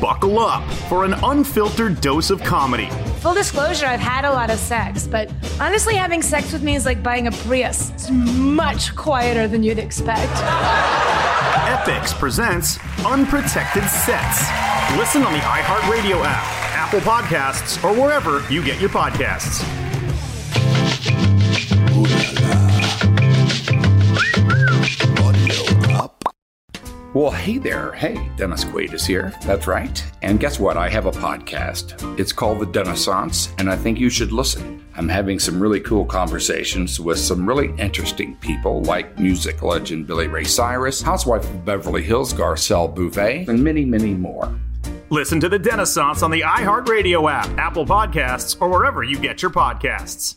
Buckle up for an unfiltered dose of comedy. Full disclosure, I've had a lot of sex, but honestly, having sex with me is like buying a Prius. It's much quieter than you'd expect. Epix presents Unprotected Sets. Listen on the iHeartRadio app, Apple Podcasts, or wherever you get your podcasts. Well, hey there. Hey, Dennis Quaid is here. That's right. And guess what? I have a podcast. It's called The Dennissance, and I think you should listen. I'm having some really cool conversations with some really interesting people like music legend Billy Ray Cyrus, housewife of Beverly Hills Garcelle Beauvais, and many, many more. Listen to The Dennissance on the iHeartRadio app, Apple Podcasts, or wherever you get your podcasts.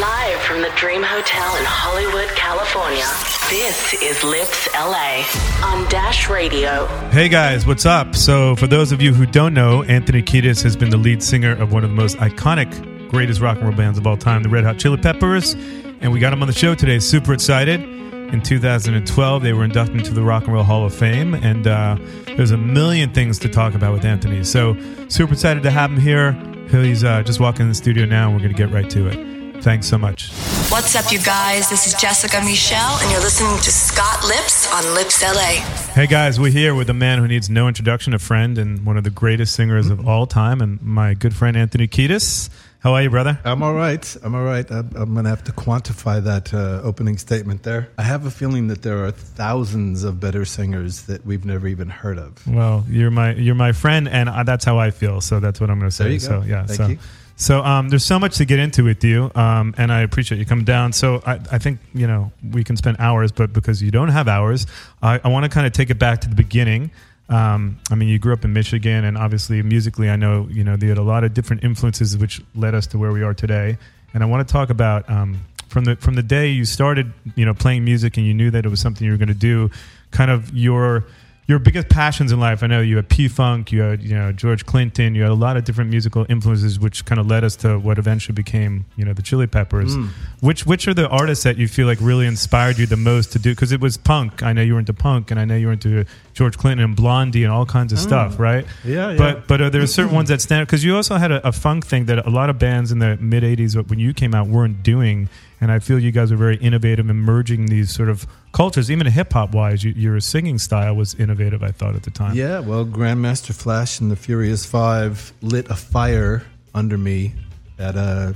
Live from the Dream Hotel in Hollywood, California. This is Lipps LA on Dash Radio. Hey guys, what's up? So, for those of you who don't know, Anthony Kiedis has been the lead singer of one of the most iconic, greatest rock and roll bands of all time, the Red Hot Chili Peppers. And we got him on the show today. Super excited. In 2012, they were inducted into the Rock and Roll Hall of Fame, and uh, there's a million things to talk about with Anthony. So, super excited to have him here. He's uh, just walking in the studio now, and we're going to get right to it. Thanks so much. What's up, you guys? This is Jessica Michelle, and you're listening to Scott Lipps on Lipps LA. Hey guys, we're here with a man who needs no introduction, a friend and one of the greatest singers of all time, and my good friend Anthony Kiedis. How are you, brother? I'm all right. I'm all right. I'm, I'm going to have to quantify that uh, opening statement there. I have a feeling that there are thousands of better singers that we've never even heard of. Well, you're my you're my friend, and uh, that's how I feel. So that's what I'm going to say. There you go. So yeah, Thank so you. So um, there's so much to get into with you, um, and I appreciate you coming down. So I, I think you know we can spend hours, but because you don't have hours, I, I want to kind of take it back to the beginning. Um, I mean, you grew up in Michigan, and obviously musically, I know you know you had a lot of different influences, which led us to where we are today. And I want to talk about um, from the from the day you started, you know, playing music, and you knew that it was something you were going to do. Kind of your your biggest passions in life. I know you had P Funk, you had you know George Clinton, you had a lot of different musical influences, which kind of led us to what eventually became you know the Chili Peppers. Hmm. Which which are the artists that you feel like really inspired you the most to do? Because it was punk. I know you were into punk, and I know you were into George Clinton and Blondie and all kinds of stuff, right? Yeah, yeah. But but are there certain ones that stand? out Because you also had a, a funk thing that a lot of bands in the mid '80s when you came out weren't doing, and I feel you guys were very innovative in merging these sort of cultures, even hip hop wise. You, your singing style was innovative, I thought at the time. Yeah, well, Grandmaster Flash and the Furious Five lit a fire under me at uh,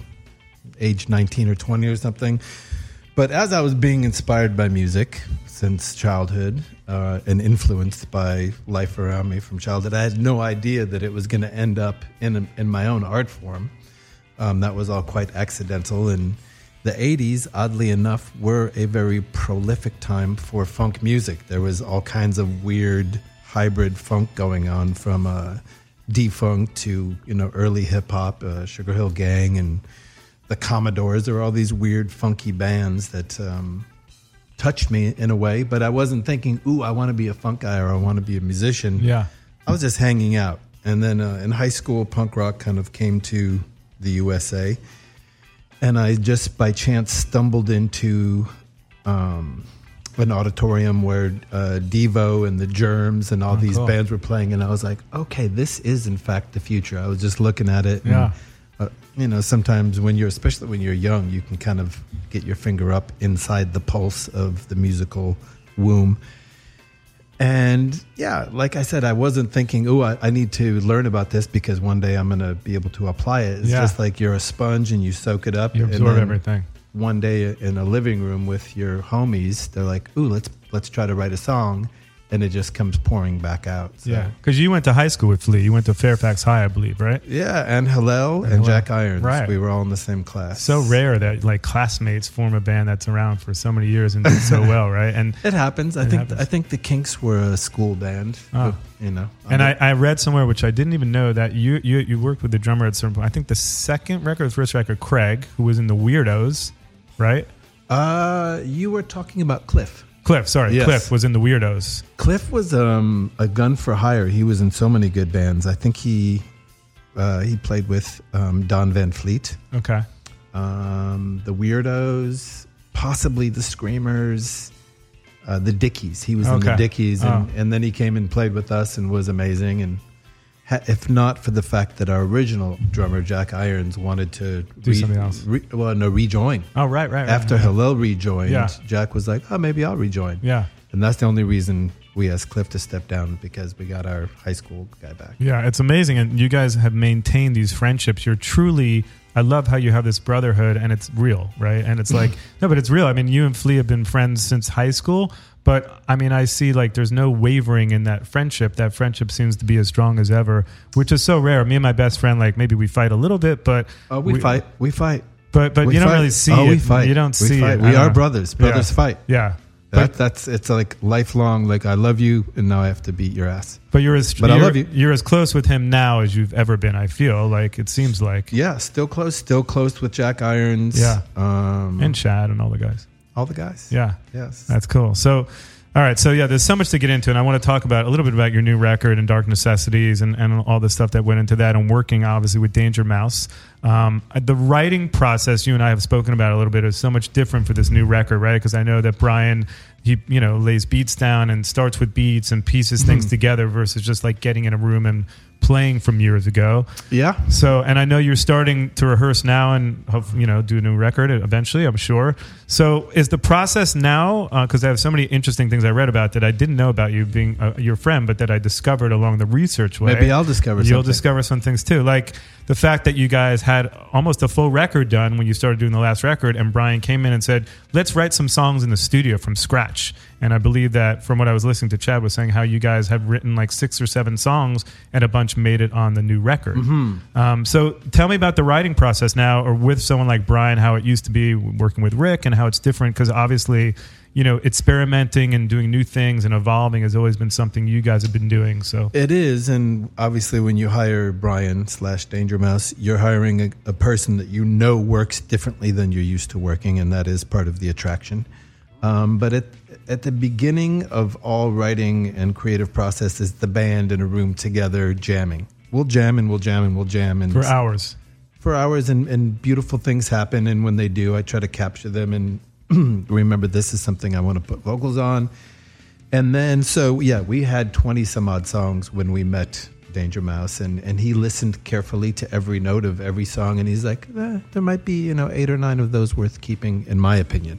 age 19 or 20 or something. But as I was being inspired by music since childhood uh, and influenced by life around me from childhood, I had no idea that it was going to end up in, in my own art form. Um, that was all quite accidental. And the 80s, oddly enough, were a very prolific time for funk music. There was all kinds of weird hybrid funk going on from uh, D-funk to you know early hip hop, uh, Sugar Hill Gang, and the Commodores. There were all these weird funky bands that um, touched me in a way, but I wasn't thinking, "Ooh, I want to be a funk guy" or "I want to be a musician." Yeah. I was just hanging out. And then uh, in high school, punk rock kind of came to the USA. And I just by chance stumbled into um, an auditorium where uh, Devo and the Germs and all these cool. bands were playing. And I was like, okay, this is in fact the future. I was just looking at it. Yeah. uh, you know, sometimes when you're, especially when you're young, you can kind of get your finger up inside the pulse of the musical womb. And yeah, like I said, I wasn't thinking, oh, I, I need to learn about this because one day I'm going to be able to apply it. It's Yeah. just like you're a sponge and you soak it up. You absorb everything. One day in a living room with your homies, they're like, ooh, let's let's try to write a song, and it just comes pouring back out. So, Yeah, because you went to high school with Flea. You went to Fairfax High, I believe, right? yeah, and Hillel and, Hillel. Jack Irons, Right. we were all in the same class. So rare that like classmates form a band that's around for so many years and do so well, right? And It happens. I It think happens. I think the Kinks were a school band. Oh. You know, and I, I read somewhere which I didn't even know that you you you worked with the drummer at certain point. I think the second record, the first record, Craig, who was in the Weirdos, right? uh, you were talking about Cliff. Cliff, sorry, Yes. Cliff was in the Weirdos. Cliff was um, a gun for hire. He was in so many good bands. I think he uh, he played with um, Don Van Vliet, Okay, um, the Weirdos, possibly the Screamers, uh, the Dickies. He was in the Okay. Dickies, and, Oh. and then he came and played with us and was amazing. And if not for the fact that our original drummer Jack Irons wanted to Do something else. re- well, no, rejoin. oh right, right, right. After Hillel rejoined, Yeah. Jack was like, "Oh, maybe I'll rejoin." yeah. And that's the only reason we asked Cliff to step down because we got our high school guy back. Yeah, it's amazing, and you guys have maintained these friendships. You're truly. I love how you have this brotherhood, and it's real, right? And it's like no, but it's real. I mean, you and Flea have been friends since high school, but I mean, I see like there's no wavering in that friendship. That friendship seems to be as strong as ever, which is so rare. Me and my best friend, like maybe we fight a little bit, but Oh, we, fight. We fight. but but We you don't really see oh, it. we fight. You don't we see fight. it. We are know. brothers. Brothers Yeah. fight. Yeah. That, But, that's it's like lifelong. Like I love you, and now I have to beat your ass. but you're as But I you're, love you. You're as close with him now as you've ever been. I feel like it seems like Yeah, still close. Still close with Jack Irons. Yeah. um, and Chad and all the guys. All the guys. Yeah. Yes. That's cool. So, all right. So, yeah, there's so much to get into, and I want to talk about a little bit about your new record and Dark Necessities and, and all the stuff that went into that, and working obviously with Danger Mouse. Um, the writing process, you and I have spoken about a little bit, is so much different for this new record, right? Because I know that Brian, he you know lays beats down and starts with beats and pieces things together versus just like getting in a room and playing from years ago. yeah. So, and I know you're starting to rehearse now and hope, you know do a new record eventually. I'm sure. So, is the process now? Because I have so many interesting things I read about that I didn't know about you being uh, your friend, but that I discovered along the research way. Maybe I'll discover You'll something. discover some things too, like the fact that you guys had almost a full record done when you started doing the last record, and Brian came in and said, "Let's write some songs in the studio from scratch." And I believe that from what I was listening to, Chad was saying how you guys have written like six or seven songs, and a bunch made it on the new record. Mm-hmm. Um, so tell me about the writing process now, or with someone like Brian, how it used to be working with Rick, and how it's different. Because obviously, you know, experimenting and doing new things and evolving has always been something you guys have been doing. So It is, and obviously, when you hire Brian slash Danger Mouse, you're hiring a, a person that you know works differently than you're used to working, and that is part of the attraction. Um, but at at the beginning of all writing and creative process is the band in a room together jamming. We'll jam and we'll jam and we'll jam and for hours. for hours and, and beautiful things happen and when they do i try to capture them and remember this is something i want to put vocals on and then so yeah we had 20 some odd songs when we met danger mouse and, and he listened carefully to every note of every song and he's like eh, there might be you know eight or nine of those worth keeping in my opinion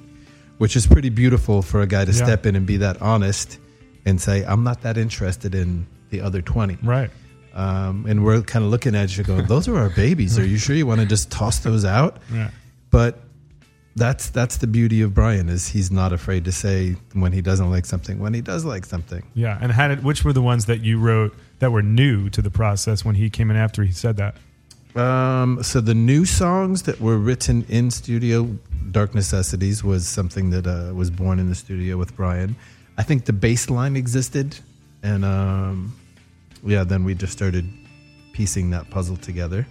which is pretty beautiful for a guy to Yeah. step in and be that honest and say i'm not that interested in the other 20 Right. um, and we're kind of looking at you going, those are our babies. Are you sure you want to just toss those out? Yeah. But that's that's the beauty of Brian is he's not afraid to say when he doesn't like something, when he does like something. Yeah. And how did which were the ones that you wrote that were new to the process when he came in after he said that? Um, so the new songs that were written in studio, Dark Necessities was something that uh, was born in the studio with Brian. I think the bass line existed, and um, yeah, then we just started piecing that puzzle together.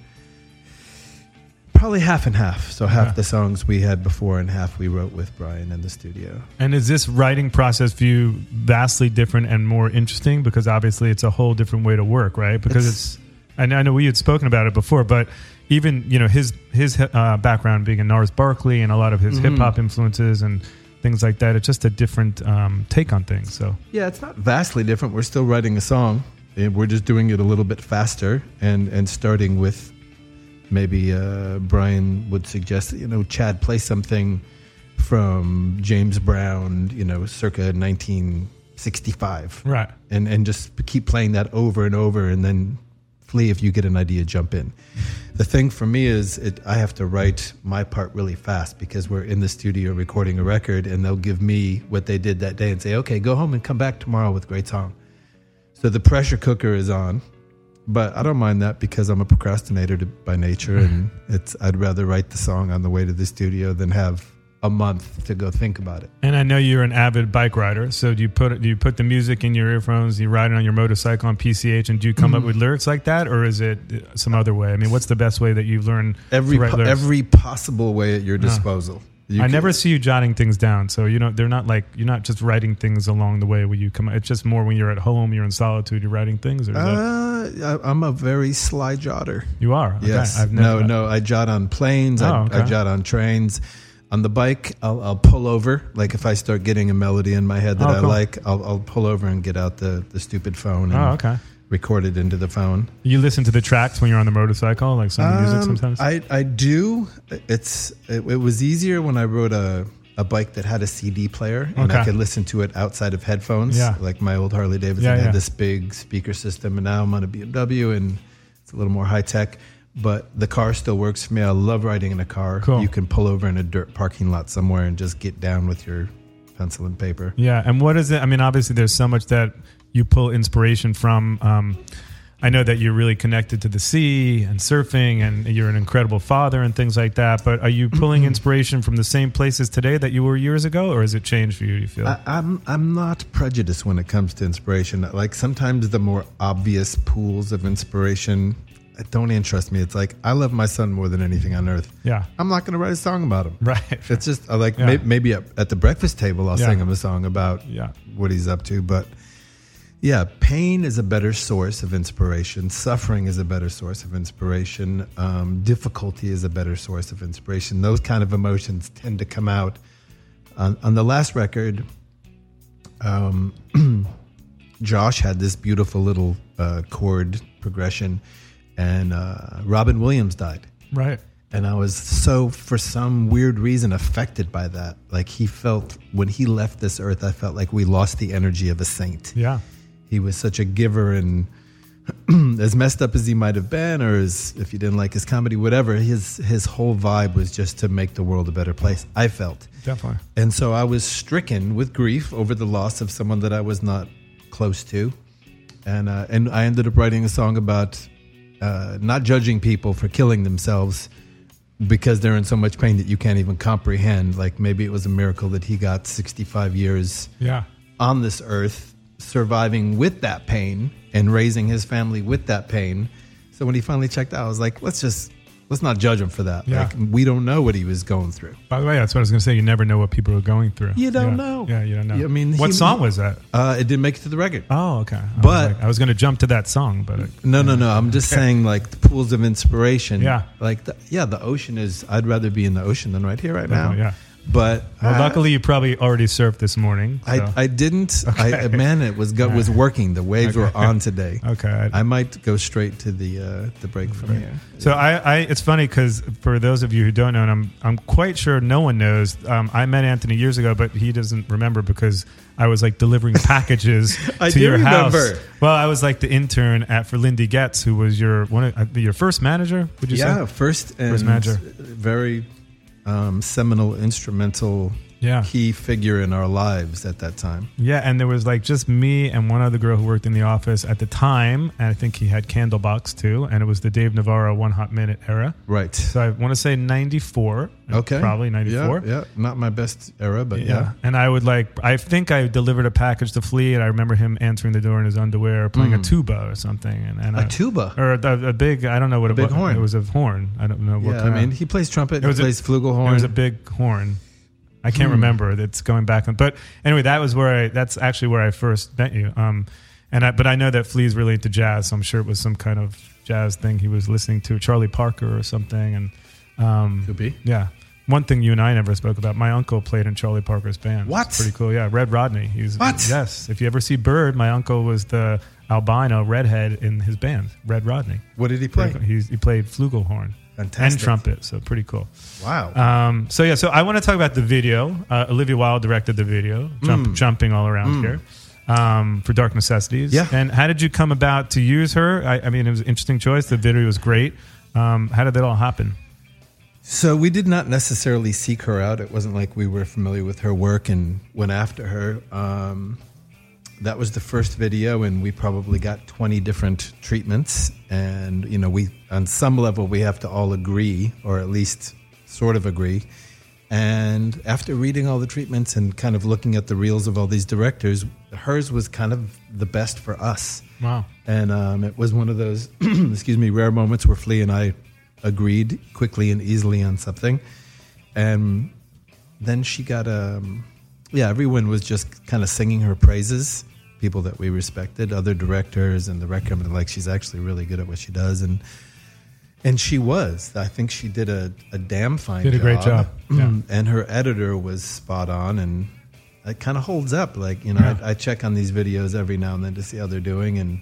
Probably half and half. So half Yeah. the songs we had before, and half we wrote with Brian in the studio. And is this writing process for you vastly different and more interesting? Because obviously it's a whole different way to work, right? Because It's- it's, and I know we had spoken about it before, but even you know his his uh, background being in Gnarls Barkley and a lot of his Mm-hmm. hip hop influences and things like that, it's just a different um, take on things. So Yeah, it's not vastly different. We're still writing a song. We're just doing it a little bit faster and and starting with maybe uh, Brian would suggest, you know, Chad play something from James Brown, you know, circa 1965. Right. And, and just keep playing that over and over and then Flea, if you get an idea, jump in. The thing for me is it, I have to write my part really fast because we're in the studio recording a record and they'll give me what they did that day and say, okay, go home and come back tomorrow with a great song. So the pressure cooker is on, but I don't mind that because I'm a procrastinator to, by nature and it's I'd rather write the song on the way to the studio than have a month to go think about it. And I know you're an avid bike rider. So do you put do you put the music in your earphones? You ride it on your motorcycle on PCH, and do you come up Mm-hmm. with lyrics like that, or is it some other way? I mean, what's the best way that you've learned Every to write po- every possible way at your disposal. You I can- never see you jotting things down. So you know they're not like you're not just writing things along the way when you come. It's just more when you're at home, you're in solitude, you're writing things. Or is that, Uh, I- I'm a very sly jotter. you are. Okay. Yes. I've no, never, no. I jot on planes. I, Oh, okay. I jot on trains. On the bike, I'll, I'll pull over. Like if I start getting a melody in my head that Oh, I like, I'll, I'll pull over and get out the, the stupid phone and Oh, okay. Record it into the phone. You listen to the tracks when you're on the motorcycle, like some music Um, sometimes. I, I do. It's it, it was easier when I rode a, a bike that had a CD player and I could listen to it outside of headphones. Yeah. Like my old Harley Davidson Yeah, had yeah. this big speaker system, and now I'm on a BMW and it's a little more high tech. But the car still works for me. I love riding in a car. Cool. You can pull over in a dirt parking lot somewhere and just get down with your pencil and paper. Yeah, and what is it? I mean, obviously, there's so much that you pull inspiration from. Um, I know that you're really connected to the sea and surfing, and you're an incredible father and things like that. But are you pulling Mm-hmm. inspiration from the same places today that you were years ago, or has it changed for you? Do you feel? I, I'm I'm not prejudiced when it comes to inspiration. Like sometimes the more obvious pools of inspiration uh, don't interest me. It's like I love my son more than anything on earth. Yeah. I'm not going to write a song about him. Right. It's just like Yeah. may, maybe at, at the breakfast table I'll Yeah. sing him a song about Yeah. what he's up to, but yeah, pain is a better source of inspiration. Suffering is a better source of inspiration. Um, difficulty is a better source of inspiration. Those kind of emotions tend to come out. On, on the last record, um, Josh had this beautiful little uh, chord progression, and uh, Robin Williams died. right. And I was so, for some weird reason, affected by that. Like he felt when he left this earth, I felt like we lost the energy of a saint. Yeah. He was such a giver, and as messed up as he might have been, or as if you didn't like his comedy, whatever, his his whole vibe was just to make the world a better place. I felt, Definitely. and so I was stricken with grief over the loss of someone that I was not close to, and uh, and I ended up writing a song about uh, not judging people for killing themselves because they're in so much pain that you can't even comprehend. Like maybe it was a miracle that he got 65 years Yeah. on this earth, surviving with that pain and raising his family with that pain. So when he finally checked out, I was like, let's just let's not judge him for that. Yeah. Like we don't know what he was going through. By the way, that's what I was going to say. You never know what people are going through. You don't Yeah. know. Yeah, you don't know. I mean, what he- song was that? Uh, it didn't make it to the record. Oh, okay. I But- was like- I was going to jump to that song, but it, No, no, no. I'm just saying, like the pools of inspiration. Yeah. like the, yeah, the ocean is. I'd rather be in the ocean than right here, right now. Definitely, yeah. But well, I- luckily you probably already surfed this morning. so- I, I didn't. I man, it was go, was working. The waves were on today. Okay. I might go straight to the uh, the break from here. So I, I it's funny because for those of you who don't know, and I'm I'm quite sure no one knows. Um, I met Anthony years ago, but he doesn't remember because I was like delivering packages to your house. Well, I was like the intern at for Lindy Goetz, who was your one of, uh, your first manager. Would you say? Yeah, first and First manager. very um, seminal, instrumental, Yeah. key figure in our lives at that time. Yeah, and there was like just me and one other girl who worked in the office at the time, and I think he had Candlebox too, and it was the Dave Navarro One Hot Minute era. Right. So I want to say '94. Okay. probably '94. Yeah, yeah. Not my best era, but Yeah. yeah. And I would like, I think I delivered a package to Flea, and I remember him answering the door in his underwear, playing a tuba or something. And, and Mm. A I- tuba? Or a, a big, I don't know what it big was. horn. It was a horn. I don't know what Yeah, I mean, of- he plays trumpet. it was he plays a, flugelhorn. It was a big horn. I Hmm. can't remember. It's going back. But anyway, that was where I, that's actually where I first met you. Um, and I, but I know that Flea's really into jazz, so I'm sure it was some kind of jazz thing he was listening to, Charlie Parker or something. And um, Could be. yeah. One thing you and I never spoke about. My uncle played in Charlie Parker's band. What? Pretty cool. Yeah, Red Rodney. He's What? Yes. If you ever see Bird, my uncle was the albino redhead in his band, Red Rodney. What did he play? He's, he played flugelhorn. Fantastic. and trumpet. So pretty cool. Wow. Um, so yeah, so I want to talk about the video. Uh, Olivia Wilde directed the video, jump, Mm. jumping all around here um, for Dark Necessities. Yeah. And how did you come about to use her? I, I mean, it was an interesting choice. The video was great. Um, how did that all happen? So we did not necessarily seek her out. It wasn't like we were familiar with her work and went after her. Um, that was the first video, and we probably got 20 different treatments. And, you know, we, on some level, we have to all agree, or at least sort of agree. And after reading all the treatments and kind of looking at the reels of all these directors, hers was kind of the best for us. Wow. And um, it was one of those, excuse me, rare moments where Flea and I agreed quickly and easily on something. And then she got, um, yeah, everyone was just kind of singing her praises. People that we respected, other directors and the record company, like she's actually really good at what she does, and and she was. I think she did a, a damn fine. Job. Did a great job, yeah. and her editor was spot on, and it kind of holds up. Like you know, Yeah. I, I check on these videos every now and then to see how they're doing, and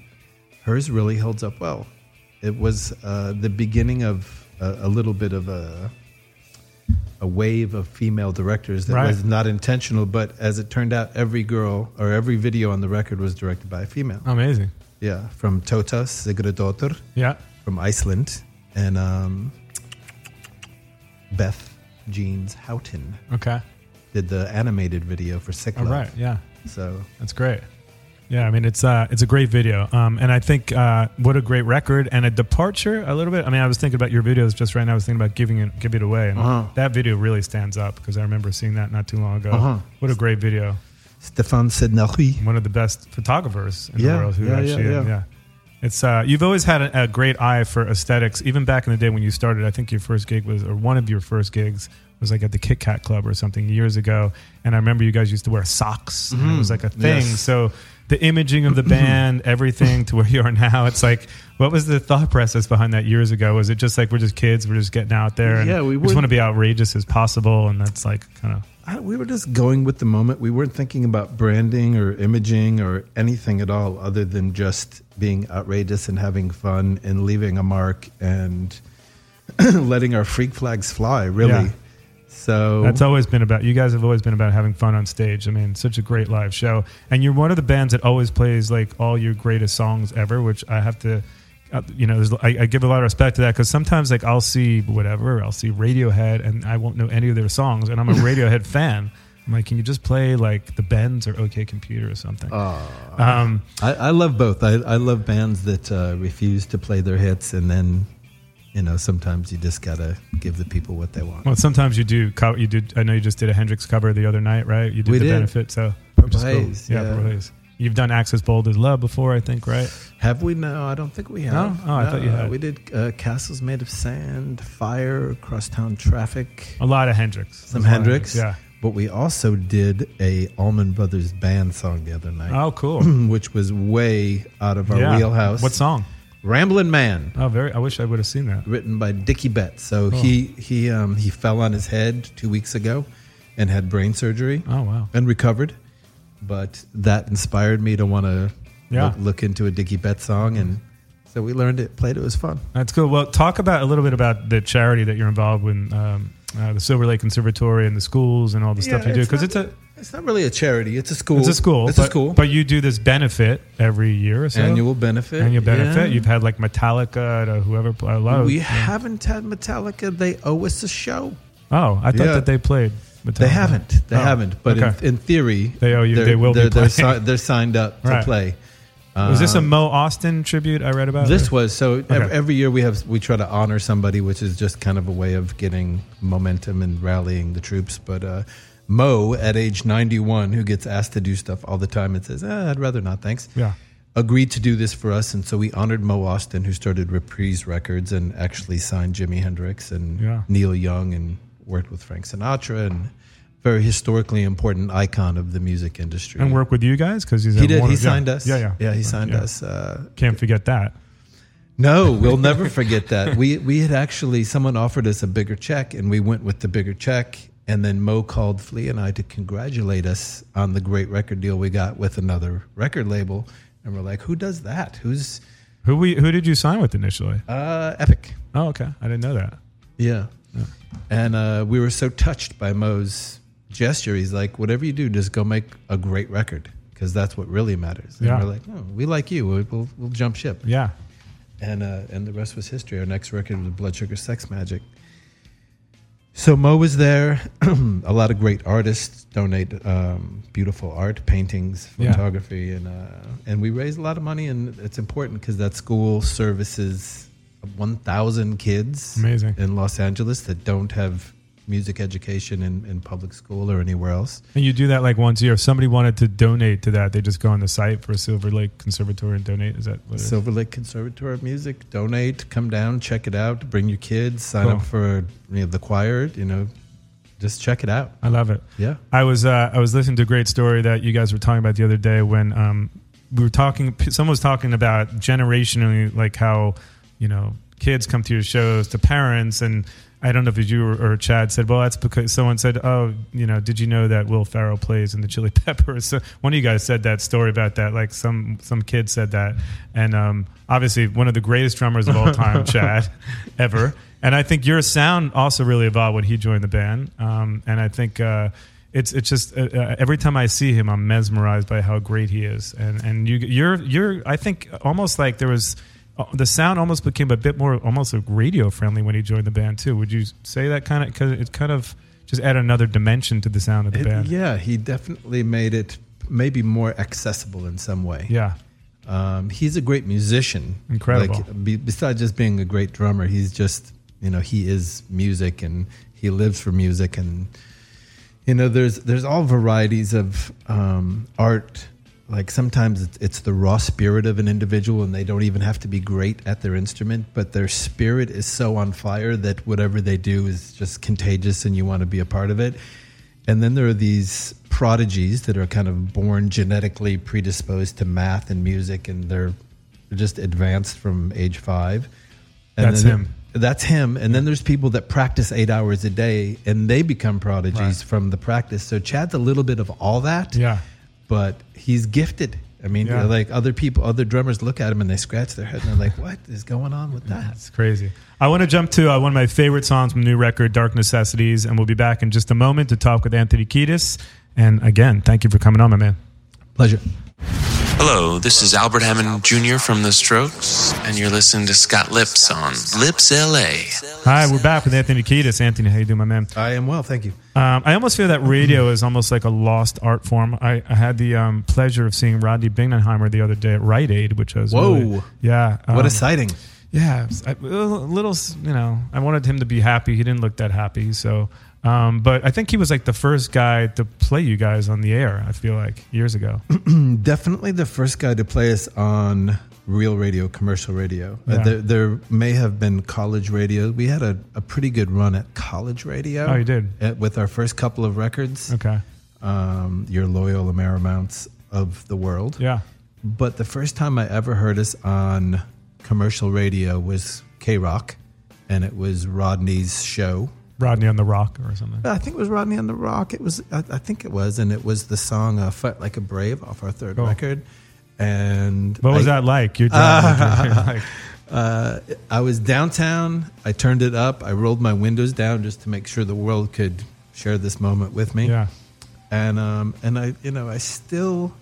hers really holds up well. It was uh, the beginning of a, a little bit of a a wave of female directors that Right. was not intentional, but as it turned out, every girl or every video on the record was directed by a female. Amazing. Yeah, from Totas Sigurdardóttir Yeah. from Iceland, and um, Beth Jeans Houghton Okay. did the animated video for Sick All Love. right. Yeah. So That's great. Yeah, I mean it's uh, it's a great video, um, and I think uh, what a great record and a departure a little bit. I mean, I was thinking about your videos just right now. I was thinking about giving it give it away, and Uh-huh. that video really stands up because I remember seeing that not too long ago. Uh-huh. What a great video! Stéphane Sednaoui. One of the best photographers in Yeah, the world. Who yeah, actually, yeah, yeah. It's uh, you've always had a, a great eye for aesthetics, even back in the day when you started. I think your first gig was, or one of your first gigs was like at the Kit Kat Club or something years ago. And I remember you guys used to wear socks. and it was like a thing. Mm-hmm. Yes. So the imaging of the band, everything to where you are now, it's like, what was the thought process behind that years ago? Was it just like we're just kids, we're just getting out there, and Yeah, we just want to be outrageous as possible, and that's like kind of I, we were just going with the moment. We weren't thinking about branding or imaging or anything at all, other than just being outrageous and having fun and leaving a mark and letting our freak flags fly. Really. Yeah. So That's always been about. You guys have always been about having fun on stage. I mean, such a great live show, and you're one of the bands that always plays like all your greatest songs ever. Which I have to, uh, you know, there's, I, I give a lot of respect to that because sometimes like I'll see whatever, I'll see Radiohead, and I won't know any of their songs, and I'm a Radiohead fan. I'm like, can you just play like the Bends or OK Computer or something? um, I, I love both. I, I love bands that uh, refuse to play their hits, and then, you know, sometimes you just gotta give the people what they want. well, sometimes you do. Co- you did. I know you just did a Hendrix cover the other night, right? You did We the did. benefit. So Purple cool. Yeah, yeah. Purple Haze. You've done Axis Bold as Love before, I think, right? Have we? No, I don't think we have. No? Oh, I thought you had. We did uh, Castles Made of Sand, Fire, Crosstown Traffic, A lot of Hendrix. some There's a lot of Hendrix. Yeah. But we also did a Allman Brothers band song the other night, Oh, cool. which was way out of our yeah. wheelhouse. What song? Ramblin' Man. Oh, very. I wish I would have seen that. written by Dickie Betts. So he he um, he fell on his head two weeks ago and had brain surgery Oh, wow. and recovered. But that inspired me to want to Yeah. look, look into a Dickie Betts song, and so we learned it, played it, it was fun. That's cool. Well, talk about a little bit about the charity that you're involved with, um, uh, the Silver Lake Conservatory and the schools and all the stuff you do. Because it's, not- a it's not really a charity; it's a school. it's a school. It's but, a school. But you do this benefit every year or so. Annual benefit. Annual benefit. yeah. You've had like Metallica to whoever. A lot we yeah. haven't had Metallica. They owe us a show. Oh, I thought Yeah. that they played. Metallica. They haven't. They Oh, haven't. But okay. in, in theory, They owe you- they're- they will be they're, they're, playing. si- they're signed up to Right. play. was this a Um, Mo Ostin tribute I read about? This Or- was so. Okay. Every year we have we try to honor somebody, which is just kind of a way of getting momentum and rallying the troops. But uh, Mo, at age ninety one, who gets asked to do stuff all the time and says, eh, "I'd rather not, thanks," Yeah. agreed to do this for us, and so we honored Mo Ostin, who started Reprise Records and actually signed Jimi Hendrix and Yeah. Neil Young and worked with Frank Sinatra and very historically important icon of the music industry. And work with you guys because he's he did. one- He yeah. signed us. Yeah, yeah, yeah. He signed Yeah. us. Uh, Can't forget that. no, we'll never forget that. We we had actually someone offered us a bigger check, and we went with the bigger check. And then Mo called Flea and I to congratulate us on the great record deal we got with another record label. And we're like, who does that? Who's Who we who did you sign with initially? uh, Epic? Oh, okay. I didn't know that. Yeah. And uh, we were so touched by Mo's gesture. He's like, whatever you do, just go make a great record because that's what really matters. And Yeah. we're like, oh, we like you. We'll, we'll, we'll jump ship. Yeah. And, uh, and the rest was history. Our next record was Blood Sugar Sex Magik. So Mo was there. a lot of great artists donate um, beautiful art, paintings, Yeah. photography, and uh, and we raise a lot of money. And it's important because that school services 1,000 kids Amazing. in Los Angeles that don't have music education in, in public school or anywhere else. And you do that like once a year. If somebody wanted to donate to that, they just go on the site for Silver Lake Conservatory and donate. Is that what it is? Silver Lake Conservatory of Music. Donate, come down, check it out, bring your kids, sign Cool. up for you know, the choir. You know, just check it out. I love it. Yeah. I was uh, I was listening to a great story that you guys were talking about the other day when um, we were talking. Someone was talking about generationally, like how you know kids come to your shows to parents, and I don't know if it was you or, or Chad said, well, that's because someone said, oh, you know, did you know that Will Ferrell plays in the Chili Peppers? So one of you guys said that story about that. Like some some kid said that, and um, obviously one of the greatest drummers of all time, Chad, ever. And I think your sound also really evolved when he joined the band. Um, and I think uh, it's it's just uh, uh, every time I see him, I'm mesmerized by how great he is. And and you you're you're I think almost like there was the sound almost became a bit more almost like radio friendly when he joined the band too. Would you say that kind of because it kind of just add another dimension to the sound of the It- band? yeah, he definitely made it maybe more accessible in some way. Yeah. Um, he's a great musician. Incredible. Like, be, besides just being a great drummer, he's just you know he is music and he lives for music and you know there's there's all varieties of um, art. Like sometimes it's, it's the raw spirit of an individual, and they don't even have to be great at their instrument, but their spirit is so on fire that whatever they do is just contagious, and you want to be a part of it. And then there are these prodigies that are kind of born genetically predisposed to math and music, and they're just advanced from age five. And That's him. That's him. And then there's people that practice eight hours a day, and they become prodigies Right. from the practice. So Chad's a little bit of all that. Yeah. But he's gifted. I mean, Yeah. like other people, other drummers look at him and they scratch their head and they're like, "What is going on with that?" It's crazy. I want to jump to uh, one of my favorite songs from new record, Dark Necessities, and we'll be back in just a moment to talk with Anthony Kiedis. And again, thank you for coming on, my man. Pleasure. Hello, this is Albert Hammond Jr. from The Strokes, and you're listening to Scott Lipps on Lipps LA. Hi, we're back with Anthony Kiedis. Anthony, how you doing, my man? I am well, thank you. Um, I almost feel that radio is almost like a lost art form. I, I had the um, pleasure of seeing Rodney Bingenheimer the other day at Rite Aid, which was Whoa. really- yeah, what um, a sighting! Yeah, I, a little, you know, I wanted him to be happy. He didn't look that happy. So, um, but I think he was like the first guy to play you guys on the air. I feel like years ago. Definitely the first guy to play us on real radio, commercial radio. Uh, there, there may have been college radio. We had a, a pretty good run at college radio. Oh, you did? At, with our first couple of records. Okay. Um, your loyal Amaranths of the world. Yeah. But the first time I ever heard us on commercial radio was K Rock, and it was Rodney's show. Rodney on the Rock or something. I think it was Rodney on the Rock. It was, I, I think it was, and it was the song uh, "Fight Like a Brave" off our third Cool. record. And What was I- that like? You're like, Uh, I was downtown. I turned it up. I rolled my windows down just to make sure the world could share this moment with me. yeah. And um, and I, you know, I still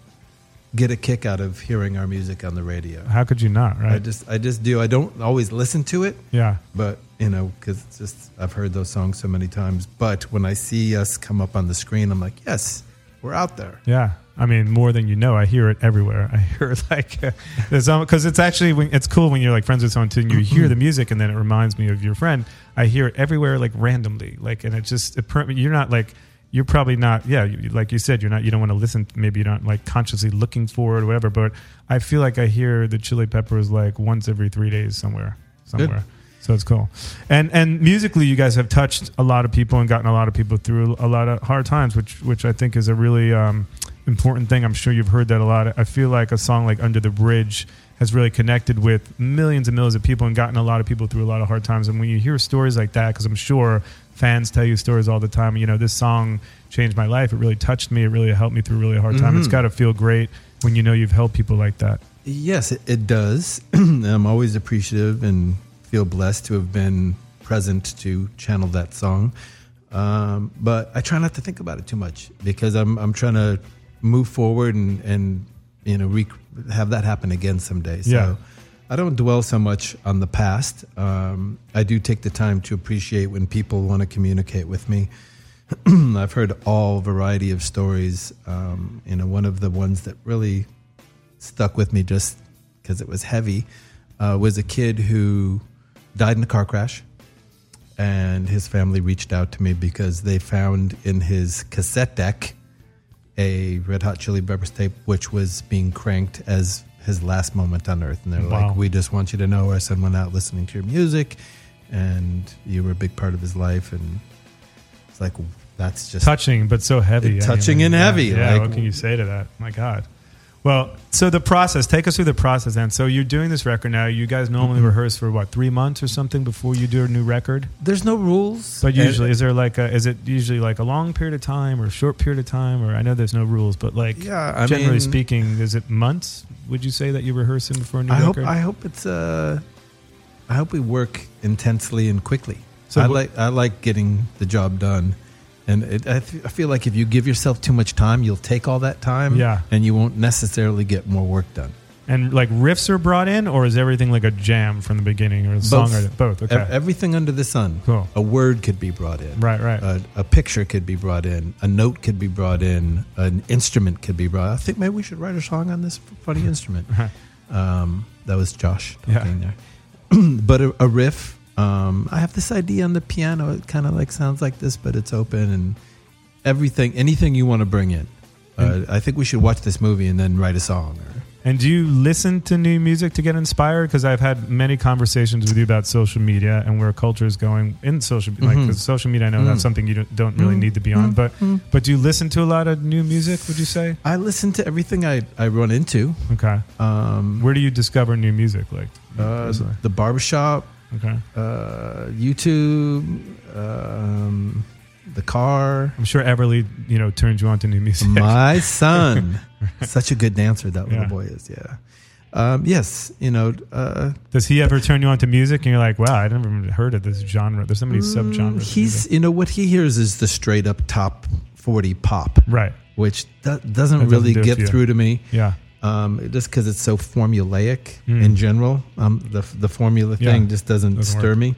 get a kick out of hearing our music on the radio. How could you not? Right. I just, I just do. I don't always listen to it, yeah. but you know, because it's just I've heard those songs so many times. But when I see us come up on the screen, I'm like, yes, we're out there. Yeah. I mean, more than you know. I hear it everywhere. I hear it like uh, there's because it's actually when, it's cool when you're like friends with someone too, and you hear the music, and then it reminds me of your friend. I hear it everywhere, like randomly, like, and it just it, you're not like you're probably not. Yeah, you, like you said, you're not. You don't want to listen. Maybe you're not like consciously looking for it or whatever. But I feel like I hear the Chili Peppers like once every three days somewhere, somewhere. So it's cool. And and musically, you guys have touched a lot of people and gotten a lot of people through a lot of hard times, which which I think is a really um, important thing. I'm sure you've heard that a lot. I feel like a song like Under the Bridge has really connected with millions and millions of people and gotten a lot of people through a lot of hard times. And when you hear stories like that, because I'm sure fans tell you stories all the time, you know, this song changed my life. It really touched me. It really helped me through a really hard time. It's got to feel great when you know you've helped people like that. Yes, it, it does. I'm always appreciative and feel blessed to have been present to channel that song. Um, but I try not to think about it too much because I'm I'm trying to move forward and and you know have that happen again someday. So Yeah. I don't dwell so much on the past. Um, I do take the time to appreciate when people want to communicate with me. I've heard all variety of stories. Um, you know, one of the ones that really stuck with me just because it was heavy uh, was a kid who died in a car crash, and his family reached out to me because they found in his cassette deck a Red Hot Chili Peppers tape, which was being cranked as his last moment on Earth, and they're Wow. like, "We just want you to know our son went out listening to your music, and you were a big part of his life." And it's like that's just touching, but so heavy. Touching and Yeah, heavy, Yeah, like- what can you say to that? My God. Well, so the process. Take us through the process, then. So you're doing this record now. You guys normally Mm-hmm. rehearse for what three months or something before you do a new record. There's no rules, But And- usually, is there like a? Is it usually like a long period of time or a short period of time? Or I know there's no rules, but like Yeah, I generally mean- speaking, is it months? Would you say that you're rehearsing before a new I hope? I hope it's uh I hope we work intensely and quickly. So I what- like I like getting the job done, and it, I, th- I feel like if you give yourself too much time, you'll take all that time, Yeah. and you won't necessarily get more work done. And like riffs are brought in, or is everything like a jam from the beginning, or a song, or both? Okay, Ev- everything under the sun. Cool. A word could be brought in. Right, right. A, a picture could be brought in. A note could be brought in. An instrument could be brought. I think maybe we should write a song on this funny instrument. Um, that was Josh Yeah. talking there. but a, a riff. Um, I have this idea on the piano. It kind of like sounds like this, but it's open and everything. Anything you want to bring in. Uh, I think we should watch this movie and then write a song. Or, And do you listen to new music to get inspired? Because I've had many conversations with you about social media and where culture is going in social. Like Mhm. 'cause social media, I know Mm. that's something you don't, don't really Mm. need to be on. Mm. But Mm. but do you listen to a lot of new music? Would you say? I listen to everything I, I run into. Okay. Um, Where do you discover new music? Like Uh, the barbershop, Okay. uh, YouTube, um, the car. I'm sure Everly, you know, turns you on to new music. My son, such a good dancer that little Yeah. boy is. Yeah. Um, yes, you know. Uh, Does he ever turn you on to music and you're like, wow, I never even heard of this genre? There's so many subgenres. of he's, you know, what he hears is the straight up top forty pop, right, which do- doesn't That doesn't really do get through to me. Yeah. Um, just because it's so formulaic Mm. in general, um, the the formula Yeah. thing just doesn't, Doesn't stir work. me.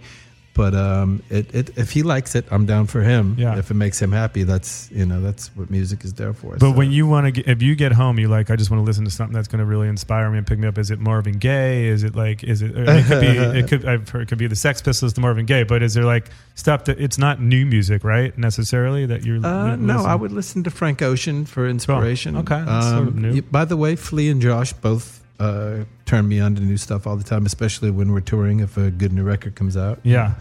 But um, it, it, if he likes it, I'm down for him. Yeah. If it makes him happy, that's you know that's what music is there for. But So- when you want to, if you get home, you like, I just want to listen to something that's going to really inspire me and pick me up. Is it Marvin Gaye? Is it like, is it? I mean, it could be. It could. I've heard it could be the Sex Pistols, the Marvin Gaye. But is there like stuff that it's not new music, right? Necessarily that you're. Uh, no, I would listen to Frank Ocean for inspiration. Okay, that's sort of new. By the way, Flea and Josh both uh, turn me on to new stuff all the time, especially when we're touring. If a good new record comes out, Yeah.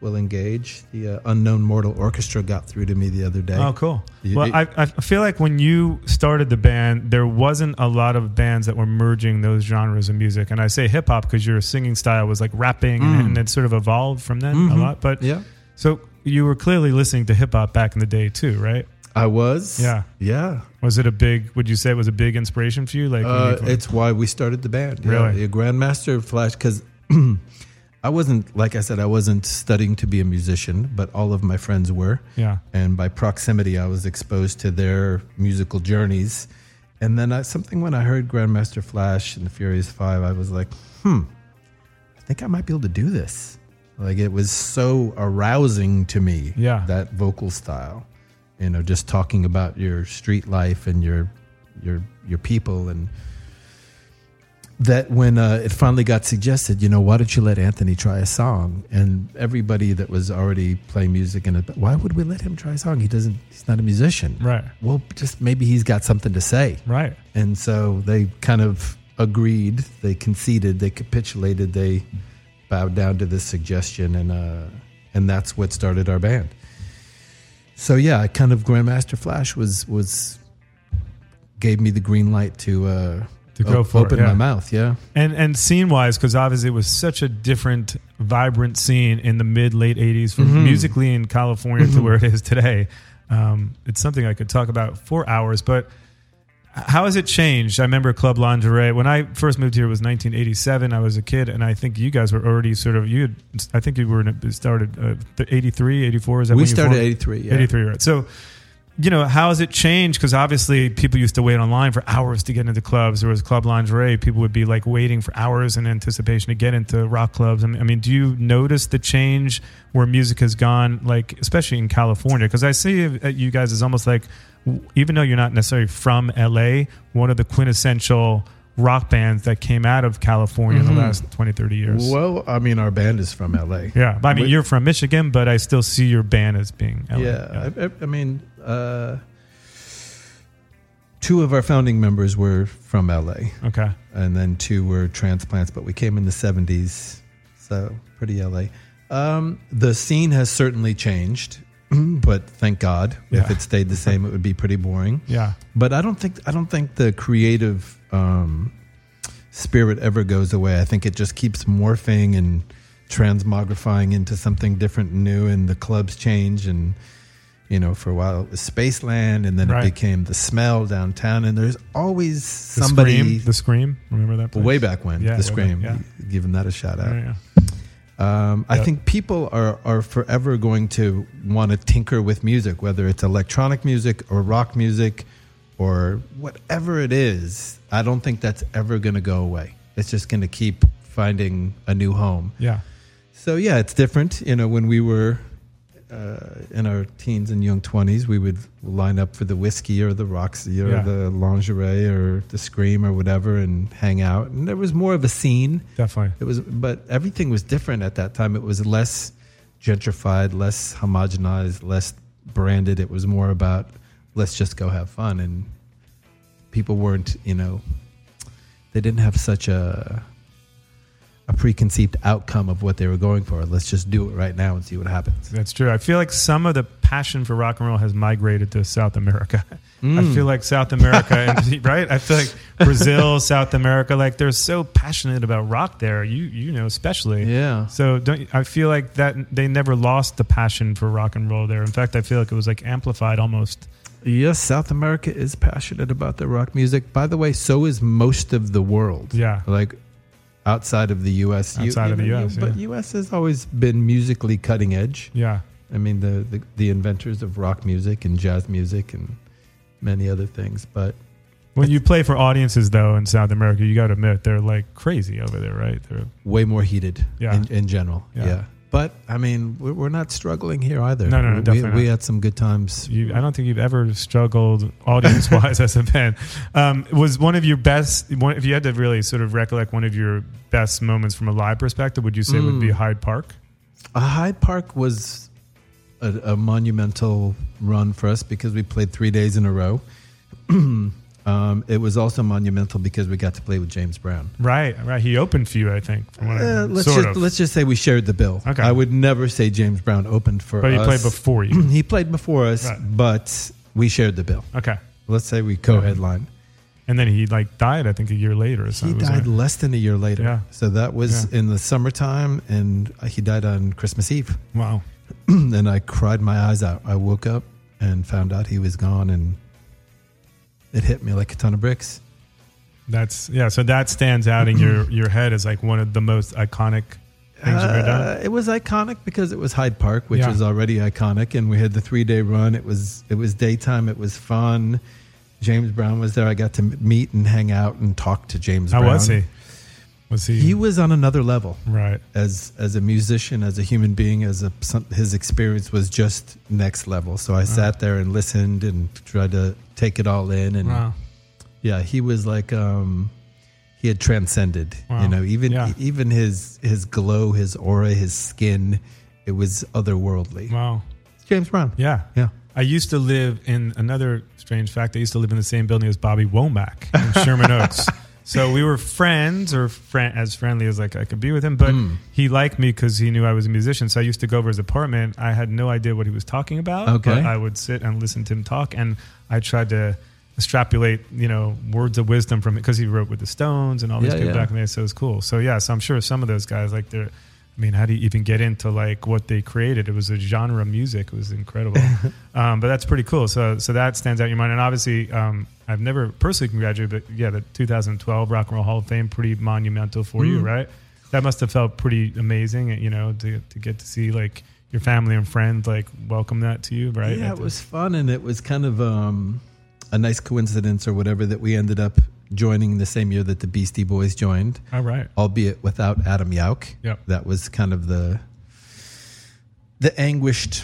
we'll engage. The uh, Unknown Mortal Orchestra got through to me the other day. Oh, cool. Well, it- I, I feel like when you started the band, there wasn't a lot of bands that were merging those genres of music. And I say hip hop because your singing style was like rapping Mm. and it sort of evolved from then a Mhm. lot. But Yeah. so you were clearly listening to hip hop back in the day too, right? I was. Yeah. Yeah. Was it a big? Would you say it was a big inspiration for you? Like, Uh, you- it's why we started the band. Really? yeah, Grandmaster Flash, because I wasn't, like I said, I wasn't studying to be a musician, but all of my friends were. Yeah. And by proximity, I was exposed to their musical journeys. And then I, something when I heard Grandmaster Flash and the Furious Five, I was like, hmm, I think I might be able to do this. Like it was so arousing to me. Yeah. That vocal style, you know, just talking about your street life and your your your people and that when uh, it finally got suggested, you know, why don't you let Anthony try a song? And everybody that was already playing music in it, why would we let him try a song? He doesn't. He's not a musician, Right. Well, just maybe he's got something to say, Right. And so they kind of agreed. They conceded. They capitulated. They bowed down to this suggestion, and uh, and that's what started our band. So yeah, kind of Grandmaster Flash was was gave me the green light to uh, To go for it, open yeah. my mouth. Yeah. And and scene wise, because obviously it was such a different, vibrant scene in the mid late '80s, from Mhm. musically in California to Mhm. where it is today. Um, it's something I could talk about for hours. But How has it changed? I remember Club Lingerie when I first moved here. It was 1987. I was a kid, and I think you guys were already sort of you. Had, I think you were in a, started uh, 83, 84. Is that We when you started formed? 83, yeah. 83, right? So, you know, how has it changed? Because obviously, people used to wait online for hours to get into clubs. There was Club Lingerie. People would be like waiting for hours in anticipation to get into rock clubs. I mean, do you notice the change where music has gone, like especially in California? Because I see you guys as almost like, even though you're not necessarily from LA, one of the quintessential rock bands that came out of California in Mhm. the last 20, 30 years. Well, I mean, our band is from LA. Yeah, I mean, you're from Michigan, but I still see your band as being LA. Yeah, I, I, I mean, uh, two of our founding members were from LA. Okay. and then two were transplants, but we came in the '70s, so pretty LA. Um, the scene has certainly changed, but thank God. If Yeah. it stayed the same, it would be pretty boring. Yeah. But I don't think I don't think the creative um, spirit ever goes away. I think it just keeps morphing and transmogrifying into something different and new, and the clubs change. And you know, for a while it was Spaceland, and then Right. it became the Smell downtown. And there's always The somebody. Scream, the Scream. Remember that? place? way back when Yeah, the Scream, back, giving that a shout out. Yeah, Um, I Yep. think people are, are forever going to want to tinker with music, whether it's electronic music or rock music or whatever it is. I don't think that's ever going to go away. It's just going to keep finding a new home. Yeah. So yeah, it's different. You know, when we were uh, in our teens and young twenties, we would line up for the Whisky or the Roxy or Yeah. the lingerie or the Scream or whatever, and hang out. And there was more of a scene. Definitely. It was, but everything was different at that time. It was less gentrified, less homogenized, less branded. It was more about let's just go have fun, and people weren't, you know, they didn't have such a a preconceived outcome of what they were going for. Let's just do it right now and see what happens. That's true. I feel like some of the passion for rock and roll has migrated to South America. I Mm. feel like South America, and, right? I feel like Brazil, South America, like they're so passionate about rock there. You, you know, especially. Yeah. So don't I feel like that they never lost the passion for rock and roll there. In fact, I feel like it was like amplified almost. Yes, South America is passionate about their rock music. By the way, so is most of the world. Yeah. Like outside of the US. Outside you of the know, US, But yeah. US has always been musically cutting edge. Yeah. I mean the, the the inventors of rock music and jazz music and many other things. But When you play for audiences though in South America, you got to admit they're like crazy over there, right? They're way more heated Yeah. in, in general. Yeah. Yeah. But I mean, we're, not struggling here either. No, no, no, we, definitely we not. had some good times. You, I don't think you've ever struggled audience wise as a band. Um, was one of your best, one, if you had to really sort of recollect one of your best moments from a live perspective, would you say it would be Mm. Hyde Park? Uh, Hyde Park was a, a monumental run for us because we played three days in a row. um, it was also monumental because we got to play with James Brown. Right, right. He opened for you, I think. From what I, Uh, let's sort just of. let's just say we shared the bill. Okay. I would never say James Brown opened for But he us. played before you. he played before us, Right. but we shared the bill. Okay. Let's say we co-headlined. And then he like died, I think, a year later or He something. It was died like- less than a year later. Yeah. So that was Yeah. in the summertime, and he died on Christmas Eve. Wow. and I cried my eyes out. I woke up and found out he was gone, and it hit me like a ton of bricks. That's yeah. So that stands out in your your head as like one of the most iconic things you've ever done. Uh, it was iconic because it was Hyde Park, which Yeah. was already iconic, and we had the three day run. It was it was daytime. It was fun. James Brown was there. I got to m- meet and hang out and talk to James. How Brown. was he? Was he? He was on another level, right? As as a musician, as a human being, as a some, his experience was just next level. So I sat there and listened and tried to take it all in. And Wow. yeah, he was like um, he had transcended. Wow. You know, even Yeah. even his his glow, his aura, his skin, it was otherworldly. Wow. James Brown. Yeah. Yeah. I used to live in another strange fact. I used to live in the same building as Bobby Womack in Sherman Oaks. So we were friends, or friend, as friendly as like I could be with him. But Mm. he liked me because he knew I was a musician. So I used to go over his apartment. I had no idea what he was talking about. Okay. But I would sit and listen to him talk, and I tried to extrapolate, you know, words of wisdom from it because he wrote with the Stones and all these Yeah, people yeah. back in the day. So it was cool. So yeah, so I'm sure some of those guys like they're I mean, how do you even get into like what they created? It was a genre of music. It was incredible. um, but that's pretty cool. So, so that stands out in your mind. And obviously, um, I've never personally congratulated, but yeah, the 2012 Rock and Roll Hall of Fame, pretty monumental for you, Mm. right? That must have felt pretty amazing, you know, to to get to see like your family and friends like welcome that to you, right? Yeah, it was fun, and it was kind of um, a nice coincidence or whatever that we ended up joining the same year that the Beastie Boys joined. All right. albeit without Adam Yauch. Yep. that was kind of the the anguished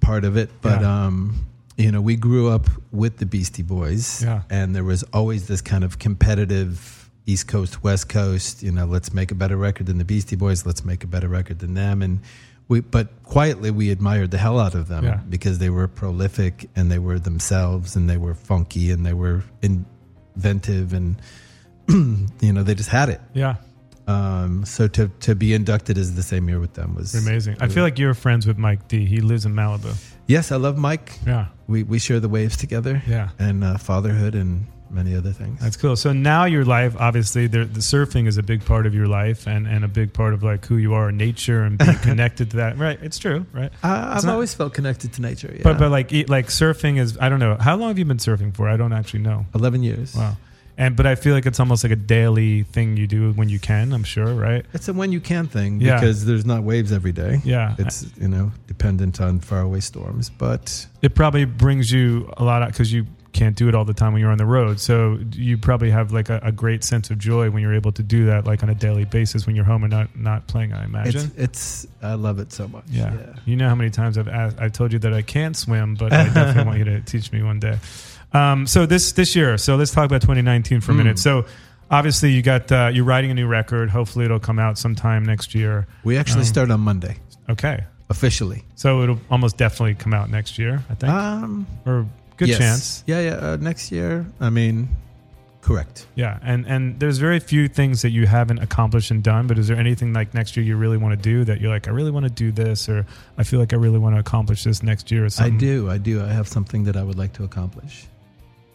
part of it. But Yeah. um, you know, we grew up with the Beastie Boys, Yeah. and there was always this kind of competitive East Coast West Coast. You know, let's make a better record than the Beastie Boys. Let's make a better record than them, and. We, but quietly, we admired the hell out of them Yeah. because they were prolific and they were themselves and they were funky and they were inventive and you know they just had it. yeah, Um, so to to be inducted is the same year with them was amazing. I feel like you're friends with Mike D. He lives in Malibu. yes, I love Mike. Yeah. We we share the waves together. Yeah. and uh, fatherhood and many other things. That's cool. So now your life, obviously, the, the surfing is a big part of your life and, and a big part of like who you are in nature and being connected to that. Right. It's true. Right. It's I've not- always felt connected to nature. Yeah. But, but like, like surfing is, I don't know. How long have you been surfing for? I don't actually know. eleven years. Wow. And, but I feel like it's almost like a daily thing you do when you can, I'm sure. Right. It's a when you can thing Yeah. because there's not waves every day. Yeah. It's you know dependent on faraway storms, but It probably brings you a lot because you can't do it all the time when you're on the road. So you probably have like a, a great sense of joy when you're able to do that, like on a daily basis when you're home and not, not playing, I imagine. it's it's I love it so much. Yeah. You know how many times I've asked, I've told you that I can't swim, but I definitely want you to teach me one day. Um, so this this year, so let's talk about 2019 for a Mm. minute. So obviously you got uh, you're writing a new record. Hopefully it'll come out sometime next year. We actually Um, start on Monday Okay. officially. So it'll almost definitely come out next year, I think. Um, or good yes. chance. Yeah, yeah. Uh, next year. I mean, correct. Yeah, and and there's very few things that you haven't accomplished and done. But is there anything like next year you really want to do that you're like, I really want to do this, or I feel like I really want to accomplish this next year? Or something? I do. I do. I have something that I would like to accomplish.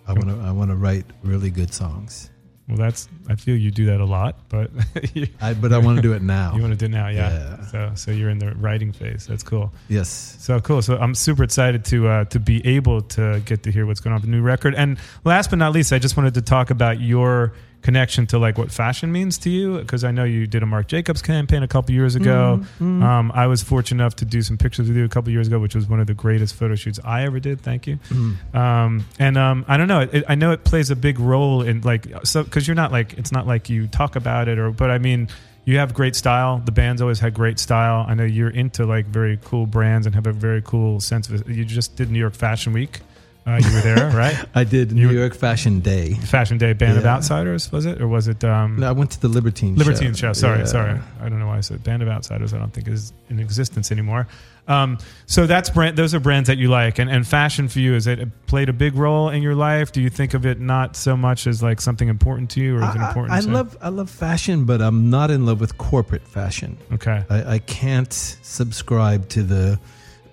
I want to. I want to write really good songs. Well, that's I feel you do that a lot, but you, I, but I want to do it now. you want to do it now, yeah. Yeah. So so you're in the writing phase. That's cool. yes. So cool. So I'm super excited to uh, to be able to get to hear what's going on with the new record. And last but not least, I just wanted to talk about your connection to like what fashion means to you because I know you did a Marc Jacobs campaign a couple years ago. Mm-hmm. Um, I was fortunate enough to do some pictures with you a couple years ago, which was one of the greatest photo shoots I ever did. Thank you. Mm-hmm. Um, and um, I don't know. It, I know it plays a big role in like so because you're not like it's not like you talk about it or but I mean you have great style. The band's always had great style. I know you're into like very cool brands and have a very cool sense of it. You just did New York Fashion Week. Uh, you were there, right? I did New York Fashion Day. Fashion Day Band of Outsiders was it or was it um, No, I went to the Libertine. Show. Libertine show? Sorry, Yeah. sorry. I don't know why I said Band of Outsiders. I don't think is in existence anymore. Um, so that's brand. Those are brands that you like, and and fashion for you is it played a big role in your life? Do you think of it not so much as like something important to you, or is it important? I to- love I love fashion, but I'm not in love with corporate fashion. Okay. I, I can't subscribe to the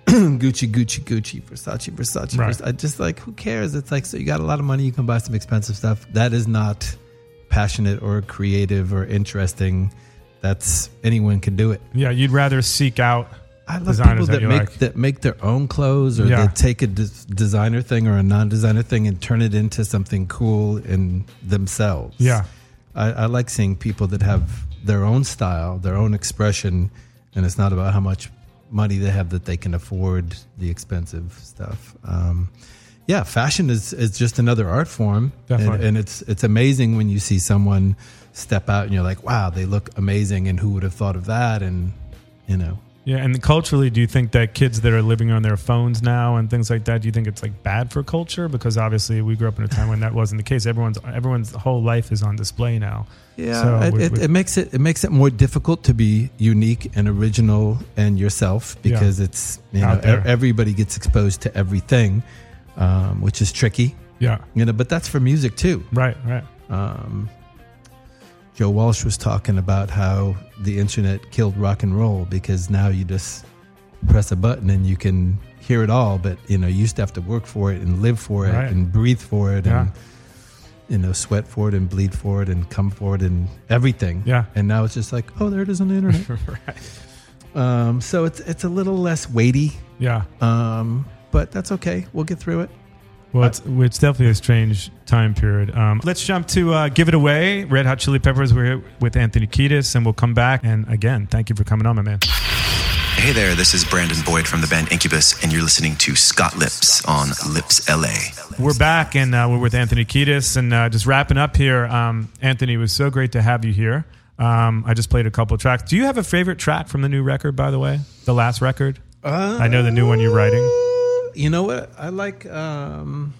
Gucci, Gucci, Gucci, Versace, Versace. Right. Versace. I just like who cares? It's like so you got a lot of money, you can buy some expensive stuff. That is not passionate or creative or interesting. That's anyone can do it. Yeah, you'd rather seek out. I love designers people that, you make like. that make their own clothes or Yeah. that take a des- designer thing or a non-designer thing and turn it into something cool in themselves. Yeah. I, I like seeing people that have their own style, their own expression, and it's not about how much money they have that they can afford the expensive stuff. Um, yeah, fashion is, is just another art form, and, and it's it's amazing when you see someone step out and you're like, wow, they look amazing, and who would have thought of that? And you know, Yeah, and culturally, do you think that kids that are living on their phones now and things like that, do you think it's like bad for culture? Because obviously, we grew up in a time when that wasn't the case. Everyone's everyone's whole life is on display now. Yeah, So it, we- it, we- it makes it it makes it more difficult to be unique and original and yourself because it's you know e- everybody gets exposed to everything, um, which is tricky. Yeah. You know, but that's for music too. Right, right. Um, Joe Walsh was talking about how the internet killed rock and roll because now you just press a button and you can hear it all, but you know you used to have to work for it and live for it Right. and breathe for it Yeah. and you know, sweat for it and bleed for it and come for it and everything. Yeah. And now it's just like, oh, there it is on the internet. right. Um, so it's it's a little less weighty, Yeah. um, but that's okay. We'll get through it. Well, it's, it's definitely a strange time period. Um, let's jump to uh, Give It Away. Red Hot Chili Peppers. We're here with Anthony Kiedis, and we'll come back. And again, thank you for coming on, my man. Hey there, this is Brandon Boyd from the band Incubus, and you're listening to Scott Lipps on Lipps LA. We're back, and uh, we're with Anthony Kiedis. And uh, just wrapping up here, um, Anthony, it was so great to have you here. Um, I just played a couple tracks. Do you have a favorite track from the new record, by the way? The last record? Uh, I know the new one you're writing. You know what? I like um,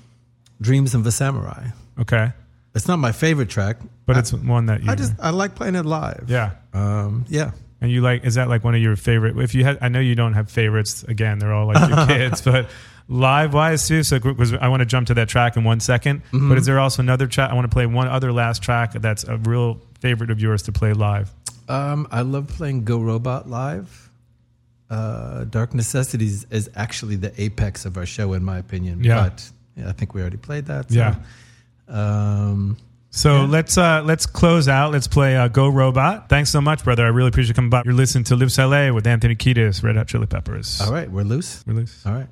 Dreams of a Samurai. Okay. It's not my favorite track, But I- it's one that you. I just I like playing it live. Yeah. Um, yeah. And you like, is that like one of your favorite? If you had, I know you don't have favorites. Again, they're all like your kids, but live wise too. So, because I want to jump to that track in one second. Mhm. But is there also another track? I want to play one other last track that's a real favorite of yours to play live. Um, I love playing Go Robot live. Uh, Dark Necessities is actually the apex of our show, in my opinion. Yeah. But yeah, I think we already played that. So, Yeah. Um, So let's uh, let's close out. Let's play uh, Go Robot. Thanks so much, brother. I really appreciate you coming by. You're listening to Lipps LA with Anthony Kiedis, Red Hot Chili Peppers. all right, we're loose. We're loose. All right.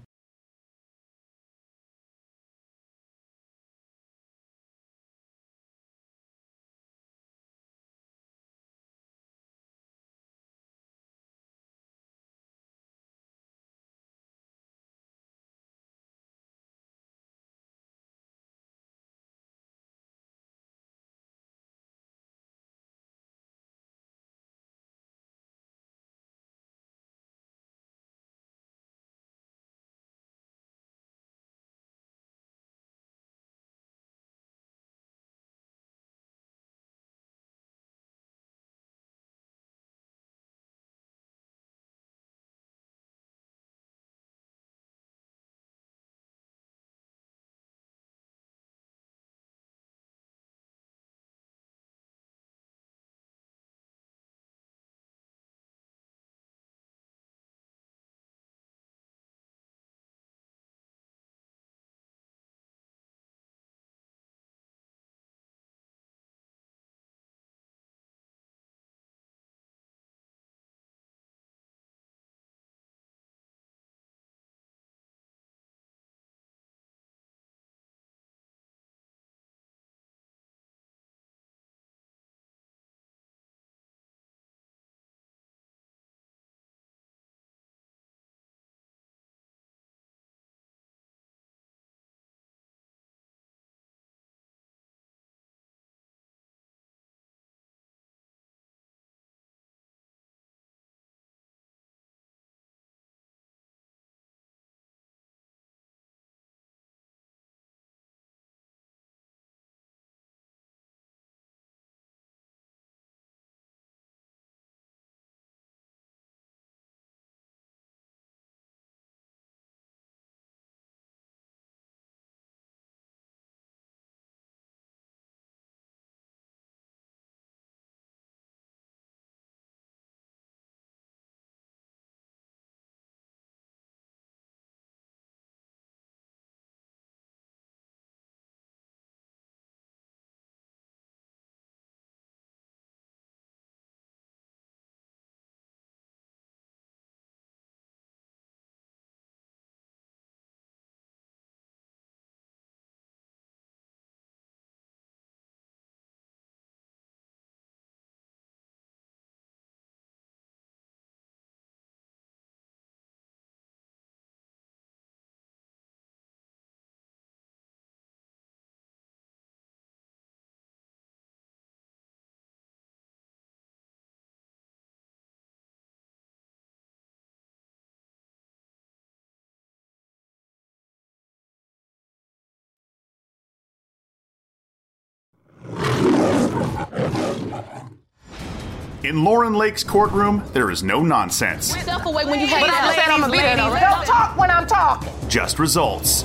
In Lauren Lake's courtroom, there is no nonsense, Step away when you But I understand I'm a leader, though, right? Don't talk when I'm talking. just results.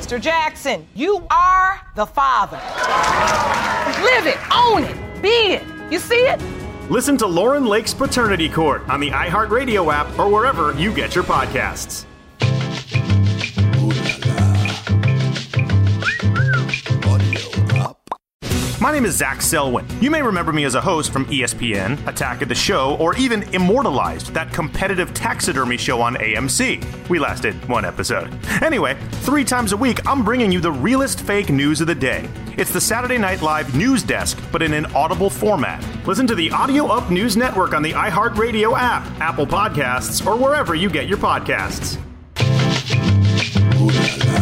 Mr. Jackson, you are the father. Live it, own it, be it. You see it? Listen to Lauren Lake's Paternity Court on the iHeartRadio app or wherever you get your podcasts. My name is Zach Selwyn. You may remember me as a host from ESPN, Attack of the Show, or even Immortalized, that competitive taxidermy show on AMC. We lasted one episode. Anyway, three times a week, I'm bringing you the realest fake news of the day. It's the Saturday Night Live news desk, but in an audible format. Listen to the Audio Up News Network on the iHeartRadio app, Apple Podcasts, or wherever you get your podcasts. Hey,